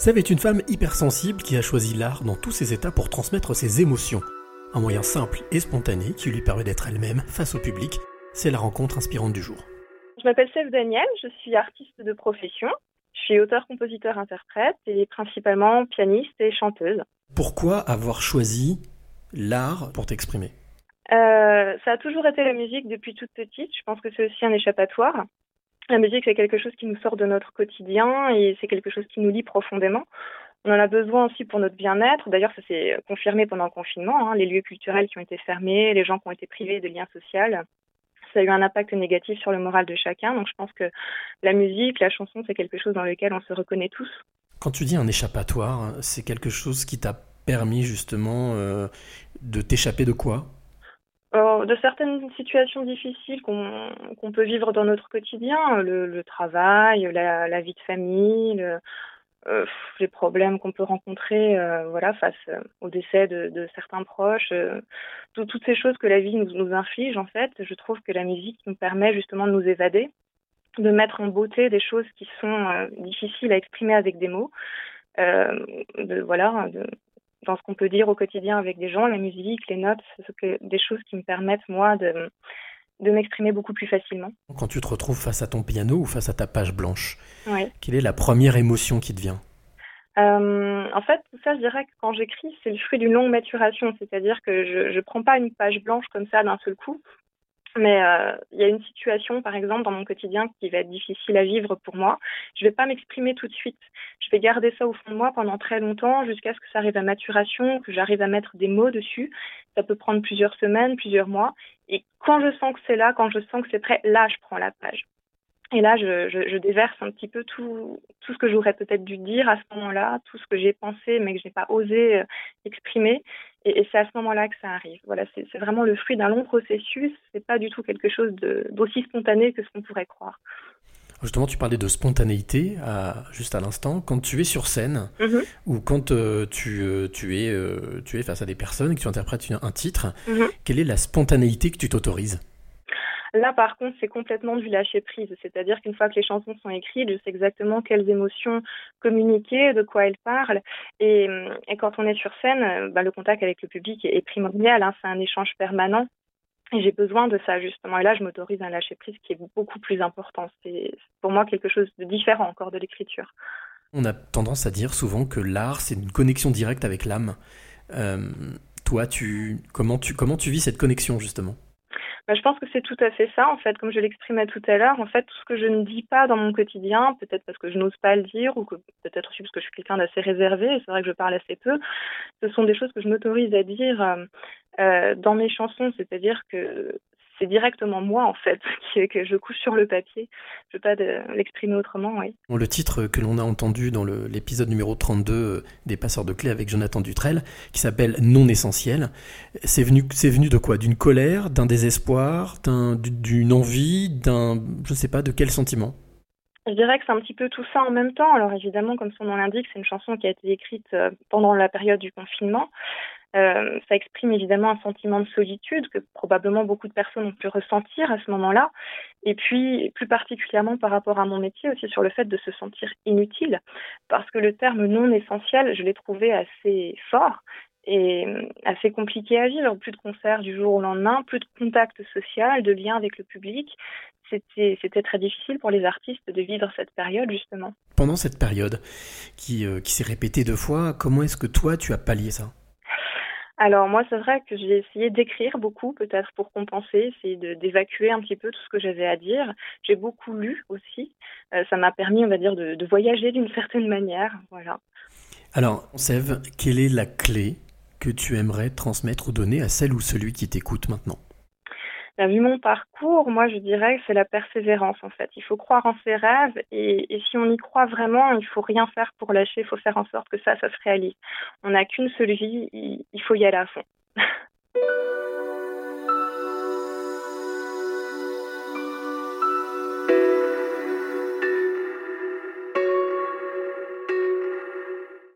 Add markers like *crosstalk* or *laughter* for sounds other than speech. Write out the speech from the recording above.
Sève est une femme hypersensible qui a choisi l'art dans tous ses états pour transmettre ses émotions. Un moyen simple et spontané qui lui permet d'être elle-même face au public, c'est la rencontre inspirante du jour. Je m'appelle Sève Daniel, je suis artiste de profession. Je suis auteur, compositeur, interprète et principalement pianiste et chanteuse. Pourquoi avoir choisi l'art pour t'exprimer? Euh, Ça a toujours été la musique depuis toute petite. Je pense que c'est aussi un échappatoire. La musique, c'est quelque chose qui nous sort de notre quotidien et c'est quelque chose qui nous lie profondément. On en a besoin aussi pour notre bien-être. D'ailleurs, ça s'est confirmé pendant le confinement. Hein. les lieux culturels qui ont été fermés, les gens qui ont été privés de liens sociaux, ça a eu un impact négatif sur le moral de chacun. Donc, je pense que la musique, la chanson, c'est quelque chose dans lequel on se reconnaît tous. Quand tu dis un échappatoire, c'est quelque chose qui t'a permis justement euh, de t'échapper de quoi? Euh, de certaines situations difficiles qu'on peut vivre dans notre quotidien, le, travail, la, vie de famille, euh, les problèmes qu'on peut rencontrer euh, voilà, face au décès de, certains proches, toutes ces choses que la vie nous, nous, inflige, en fait, je trouve que la musique nous permet justement de nous évader, de mettre en beauté des choses qui sont difficiles à exprimer avec des mots. de, voilà, de, dans ce qu'on peut dire au quotidien avec des gens, la musique, les notes, c'est des choses qui me permettent, moi, de, de m'exprimer beaucoup plus facilement. Quand tu te retrouves face à ton piano ou face à ta page blanche, quelle est la première émotion qui te vient? Euh, en fait, tout ça, je dirais que quand j'écris, c'est le fruit d'une longue maturation. C'est-à-dire que je ne prends pas une page blanche comme ça d'un seul coup. Mais euh, il y a une situation, par exemple, dans mon quotidien qui va être difficile à vivre pour moi. Je ne vais pas m'exprimer tout de suite. Je vais garder ça au fond de moi pendant très longtemps jusqu'à ce que ça arrive à maturation, que j'arrive à mettre des mots dessus. Ça peut prendre plusieurs semaines, plusieurs mois. Et quand je sens que c'est là, quand je sens que c'est prêt, là, je prends la page. Et là, je, je, déverse un petit peu tout, tout ce que j'aurais peut-être dû dire à ce moment-là, tout ce que j'ai pensé mais que je n'ai pas osé euh, exprimer. Et, c'est à ce moment-là que ça arrive. Voilà, c'est vraiment le fruit d'un long processus. C'est pas du tout quelque chose d'aussi spontané que ce qu'on pourrait croire. Justement, tu parlais de spontanéité à, juste à l'instant. Quand tu es sur scène mm-hmm. ou quand euh, tu, euh, tu, es, tu es face à des personnes et que tu interprètes un titre, mm-hmm. quelle est la spontanéité que tu t'autorises? Là, par contre, c'est complètement du lâcher prise. C'est-à-dire qu'une fois que les chansons sont écrites, je sais exactement quelles émotions communiquer, de quoi elles parlent. Et, quand on est sur scène, bah, le contact avec le public est, primordial. Hein. c'est un échange permanent. Et j'ai besoin de ça, justement. Et là, je m'autorise un lâcher prise qui est beaucoup plus important. C'est pour moi quelque chose de différent encore de l'écriture. On a tendance à dire souvent que l'art, c'est une connexion directe avec l'âme. Euh, toi, tu, comment, tu, vis cette connexion, justement? Je pense que c'est tout à fait ça, en fait, comme je l'exprimais tout à l'heure. En fait, tout ce que je ne dis pas dans mon quotidien, peut-être parce que je n'ose pas le dire, ou peut-être aussi parce que je suis quelqu'un d'assez réservé, et c'est vrai que je parle assez peu, ce sont des choses que je m'autorise à dire euh, euh, dans mes chansons, c'est-à-dire que c'est directement moi en fait *laughs* que je couche sur le papier. Je ne peux pas l'exprimer autrement, oui. Le titre que l'on a entendu dans l'épisode numéro 32 euh, des Passeurs de clés avec Jonathan Dutrel, qui s'appelle Non essentiel, c'est venu, c'est venu de quoi? D'une colère, d'un désespoir, d'une envie, d'un, je ne sais pas, de quel sentiment? Je dirais que c'est un petit peu tout ça en même temps. Alors évidemment, comme son nom l'indique, c'est une chanson qui a été écrite euh, pendant la période du confinement. Euh, ça exprime évidemment un sentiment de solitude que probablement beaucoup de personnes ont pu ressentir à ce moment-là. Et puis, plus particulièrement par rapport à mon métier, aussi sur le fait de se sentir inutile. Parce que le terme non essentiel, je l'ai trouvé assez fort et euh, assez compliqué à vivre. Plus de concerts du jour au lendemain, plus de contact social, de lien avec le public. C'était très difficile pour les artistes de vivre cette période, justement. Pendant cette période qui, euh, qui s'est répétée deux fois, comment est-ce que toi, tu as pallié ça? Alors moi, c'est vrai que j'ai essayé d'écrire beaucoup, peut-être pour compenser, essayer d'évacuer un petit peu tout ce que j'avais à dire. J'ai beaucoup lu aussi. Euh, ça m'a permis, on va dire, de, voyager d'une *laughs* certaine manière. Voilà. Alors, Sève, quelle est la clé que tu aimerais transmettre ou donner à celle ou celui qui t'écoute maintenant? bah, vu mon parcours, moi je dirais que c'est la persévérance en fait. Il faut croire en ses rêves et, si on y croit vraiment, il faut rien faire pour lâcher, il faut faire en sorte que ça, ça se réalise. On n'a qu'une seule vie, il, il faut y aller à fond. *laughs*